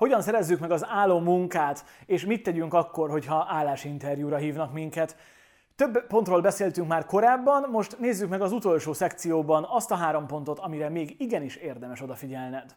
Hogyan szerezzük meg az álló munkát, és mit tegyünk akkor, hogyha állásinterjúra hívnak minket. Több pontról beszéltünk már korábban, most nézzük meg az utolsó szekcióban azt a három pontot, amire még igenis érdemes odafigyelned.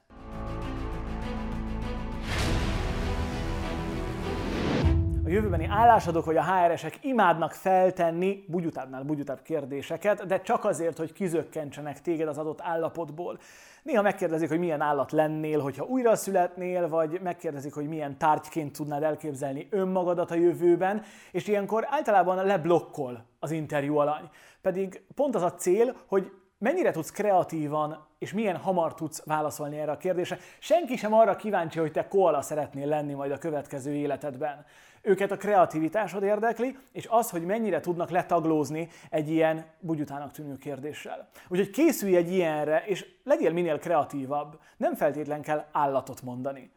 Jövőbeni állásadók vagy a HR-esek imádnak feltenni bugyutábbnál bugyutább kérdéseket, de csak azért, hogy kizökkentsenek téged az adott állapotból. Néha megkérdezik, hogy milyen állat lennél, hogyha újra születnél, vagy megkérdezik, hogy milyen tárgyként tudnád elképzelni önmagadat a jövőben, és ilyenkor általában leblokkol az interjú alany. Pedig pont az a cél, hogy mennyire tudsz kreatívan és milyen hamar tudsz válaszolni erre a kérdésre. Senki sem arra kíváncsi, hogy te koala szeretnél lenni majd a következő életedben. Őket a kreativitásod érdekli, és az, hogy mennyire tudnak letaglózni egy ilyen bugyutának tűnő kérdéssel. Úgyhogy készülj egy ilyenre, és legyél minél kreatívabb. Nem feltétlen kell állatot mondani.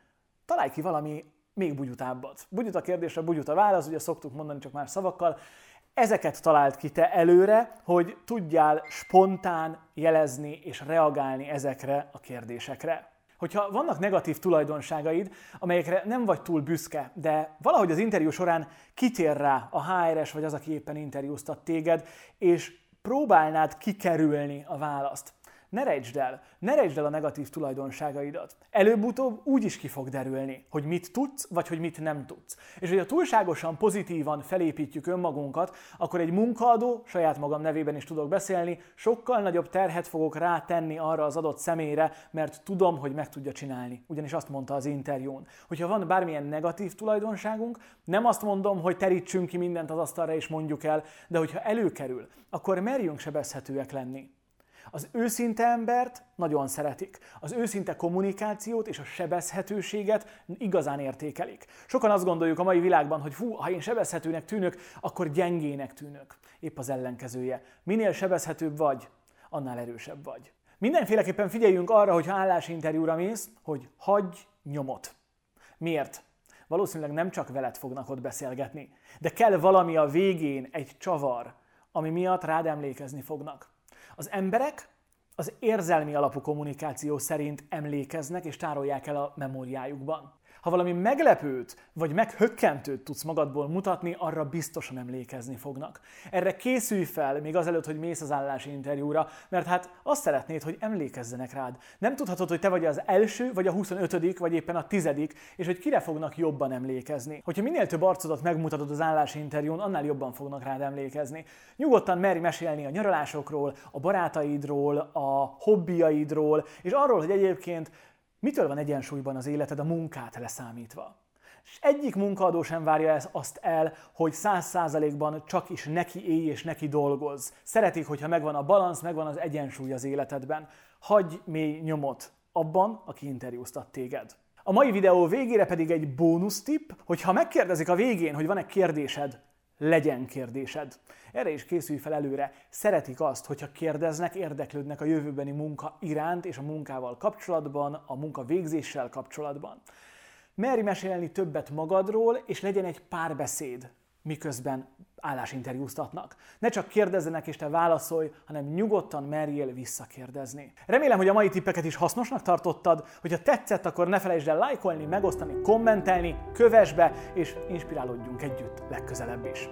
Találj ki valami még bugyutábbat. Bugyut a kérdésre, bugyut a válasz, ugye szoktuk mondani csak más szavakkal. Ezeket talált ki te előre, hogy tudjál spontán jelezni és reagálni ezekre a kérdésekre. Hogyha vannak negatív tulajdonságaid, amelyekre nem vagy túl büszke, de valahogy az interjú során kitér rá a HRS vagy az, aki éppen interjúztat téged, és próbálnád kikerülni a választ, ne rejtsd el, ne rejtsd el a negatív tulajdonságaidat. Előbb-utóbb úgy is ki fog derülni, hogy mit tudsz, vagy hogy mit nem tudsz. És hogyha túlságosan pozitívan felépítjük önmagunkat, akkor egy munkaadó, saját magam nevében is tudok beszélni, sokkal nagyobb terhet fogok rátenni arra az adott személyre, mert tudom, hogy meg tudja csinálni. Ugyanis azt mondta az interjún, hogyha van bármilyen negatív tulajdonságunk, nem azt mondom, hogy terítsünk ki mindent az asztalra és mondjuk el, de hogyha előkerül, akkor merjünk sebezhetőek lenni. Az őszinte embert nagyon szeretik. Az őszinte kommunikációt és a sebezhetőséget igazán értékelik. Sokan azt gondoljuk a mai világban, hogy fú, ha én sebezhetőnek tűnök, akkor gyengének tűnök. Épp az ellenkezője. Minél sebezhetőbb vagy, annál erősebb vagy. Mindenféleképpen figyeljünk arra, hogy ha állásinterjúra mész, hogy hagyj nyomot. Miért? Valószínűleg nem csak veled fognak ott beszélgetni, de kell valami a végén, egy csavar, ami miatt rád emlékezni fognak. Az emberek az érzelmi alapú kommunikáció szerint emlékeznek és tárolják el a memóriájukban. Ha valami meglepőt vagy meghökkentőt tudsz magadból mutatni, arra biztosan emlékezni fognak. Erre készülj fel még azelőtt, hogy mész az állási interjúra, mert hát azt szeretnéd, hogy emlékezzenek rád. Nem tudhatod, hogy te vagy az első, vagy a 25 vagy éppen a tizedik, és hogy kire fognak jobban emlékezni. Hogyha minél több arcodat megmutatod az állási interjún, annál jobban fognak rád emlékezni. Nyugodtan merj mesélni a nyaralásokról, a barátaidról, a hobbiaidról, és arról, hogy egyébként Mitől van egyensúlyban az életed a munkát leszámítva? És egyik munkaadó sem várja azt el, hogy száz százalékban csak is neki élj és neki dolgoz. Szeretik, hogyha megvan a balansz, megvan az egyensúly az életedben. Hagyj mély nyomot abban, aki interjúztat téged. A mai videó végére pedig egy bónusz tipp, hogy ha megkérdezik a végén, hogy van-e kérdésed, legyen kérdésed. Erre is készülj fel előre. Szeretik azt, hogyha kérdeznek, érdeklődnek a jövőbeni munka iránt és a munkával kapcsolatban, a munka végzéssel kapcsolatban. Merj mesélni többet magadról, és legyen egy párbeszéd, miközben állásinterjúztatnak. Ne csak kérdezzenek és te válaszolj, hanem nyugodtan merjél visszakérdezni. Remélem, hogy a mai tippeket is hasznosnak tartottad, hogyha tetszett, akkor ne felejtsd el lájkolni, megosztani, kommentelni, kövess be, és inspirálódjunk együtt legközelebb is.